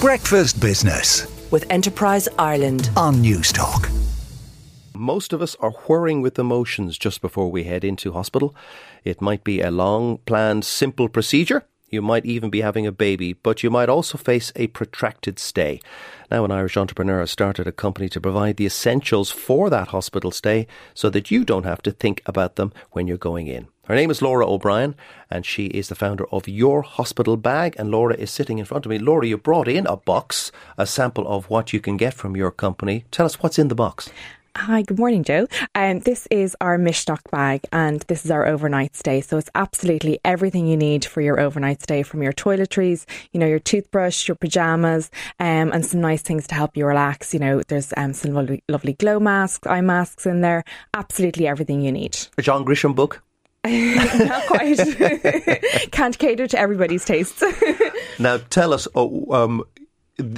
Breakfast Business with Enterprise Ireland. on Newstalk. Most of us are whirring with emotions just before we head into hospital. It might be a long planned, simple procedure. You might even be having a baby, but you might also face a protracted stay. Now, an Irish entrepreneur has started a company to provide the essentials for that hospital stay so that you don't have to think about them when you're going in. Her name is Laura O'Brien, and she is the founder of Your Hospital Bag. And Laura is sitting in front of me. Laura, you brought in a box, a sample of what you can get from your company. Tell us what's in the box. Hi, good morning, Joe. Um, this is our Mishnock bag and this is our overnight stay. So it's absolutely everything you need for your overnight stay from your toiletries, you know, your toothbrush, your pajamas, um, and some nice things to help you relax. You know, there's um, some lovely, lovely glow masks, eye masks in there. Absolutely everything you need. A John Grisham book. Not quite. Can't cater to everybody's tastes. Now, tell us, oh, um,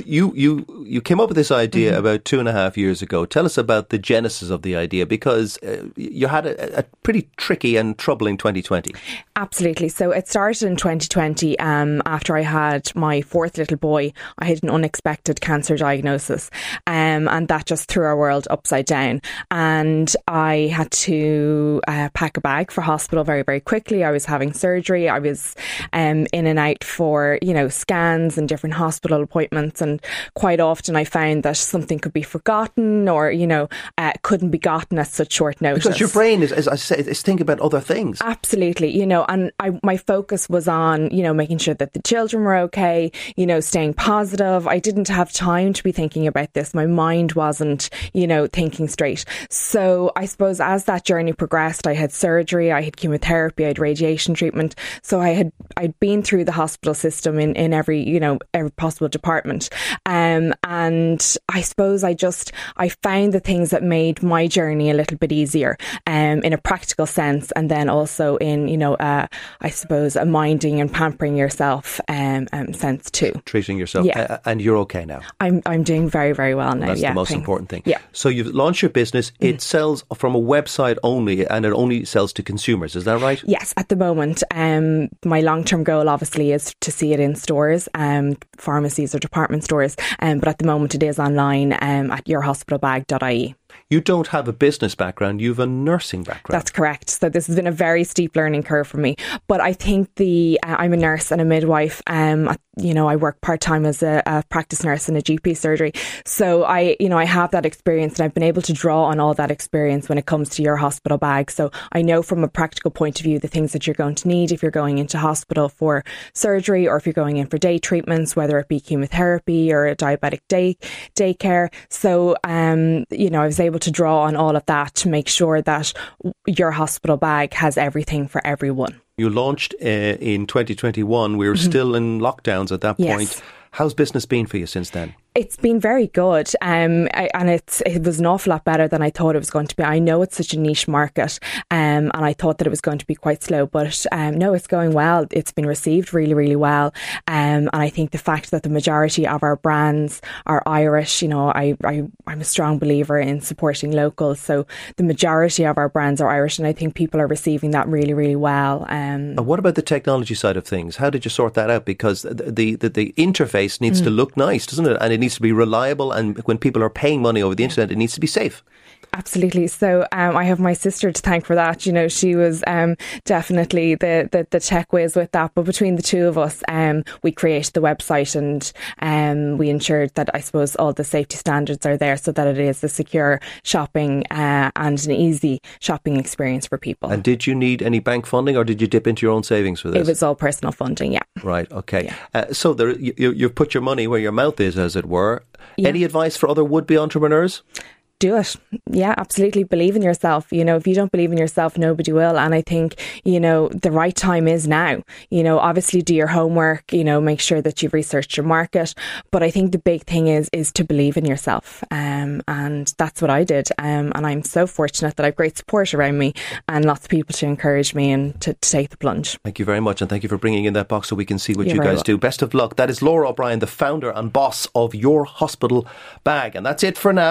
you you you came up with this idea about two and a half years ago. Tell us about the genesis of the idea because uh, you had a, a pretty tricky and troubling 2020. Absolutely. So it started in 2020 um, after I had my fourth little boy. I had an unexpected cancer diagnosis, um, and that just threw our world upside down. And I had to uh, pack a bag for hospital very, very quickly. I was having surgery. I was um, in and out for you know scans and different hospital appointments. And quite often I found that something could be forgotten or you know uh, couldn't be gotten at such short notice. Because your brain is, as I say, is thinking about other things. Absolutely, you know, and I, my focus was on, you know, making sure that the children were okay, you know, staying positive. I didn't have time to be thinking about this. My mind wasn't, you know, thinking straight. So I suppose as that journey progressed, I had surgery, I had chemotherapy, I had radiation treatment. So I had, I'd been through the hospital system in, in every, you know, every possible department. Um, and I suppose I just, I found the things that made my journey a little bit easier, um, in a practical sense. And then also in, you know, uh, I suppose a minding and pampering yourself, um, um sense too. Treating yourself, Yeah. uh, and you're okay now. I'm, I'm doing very, very well now. That's yeah, the most thanks. important thing. Yeah. Mm-hmm. So you've launched your business. It sells from a website only, and it only sells to consumers. Is that right? Yes, at the moment, um, my long term goal obviously is to see it in stores, um, pharmacies or department stores. Um, but at the moment, it is online um, at yourhospitalbag.ie. You don't have a business background. You have a nursing background. That's correct. So this has been a very steep learning curve for me. But I think the uh, I'm a nurse and a midwife. Um, I- you know, I work part time as a, a practice nurse in a GP surgery. So I, you know, I have that experience and I've been able to draw on all that experience when it comes to your hospital bag. So I know from a practical point of view the things that you're going to need if you're going into hospital for surgery or if you're going in for day treatments, whether it be chemotherapy or a diabetic day daycare. So, um, you know, I was able to draw on all of that to make sure that your hospital bag has everything for everyone. You launched uh, in 2021. We were still in lockdowns at that Mm-hmm. Yes. point. How's business been for you since then? It's been very good, um, I, and it's it was an awful lot better than I thought it was going to be. I know it's such a niche market, um, and I thought that it was going to be quite slow, but um, no, it's going well. It's been received really, really well, um, and I think the fact that the majority of our brands are Irish, you know, I, I I'm a strong believer in supporting locals, so the majority of our brands are Irish, and I think people are receiving that really, really well. Um, And what about the technology side of things? How did you sort that out? Because the the, the, the interface needs Mm. to look nice, doesn't it? And it needs to be reliable. And when people are paying money over the internet, it needs to be safe. Absolutely. So um, I have my sister to thank for that. You know, she was um, definitely the, the the tech whiz with that. But between the two of us, um, we created the website and um, we ensured that I suppose all the safety standards are there so that it is a secure shopping uh, and an easy shopping experience for people. And did you need any bank funding, or did you dip into your own savings for this? it was all personal funding. Yeah. Right. Okay. Uh, so there, you, you- you've put your money where your mouth is, as it were. Any advice for other would-be entrepreneurs? Do it. Yeah, absolutely. Believe in yourself. You know, if you don't believe in yourself, nobody will. And I think, you know, the right time is now. You know, obviously do your homework, you know, make sure that you've researched your market. But I think the big thing is is to believe in yourself. Um, and that's what I did. Um, and I'm so fortunate that I've great support around me and lots of people to encourage me and to, to take the plunge. Thank you very much, and thank you for bringing in that box so we can see what You're you guys do. Best of luck. That is Laura O'Brien, the founder and boss of Your Hospital Bag, and that's it for now.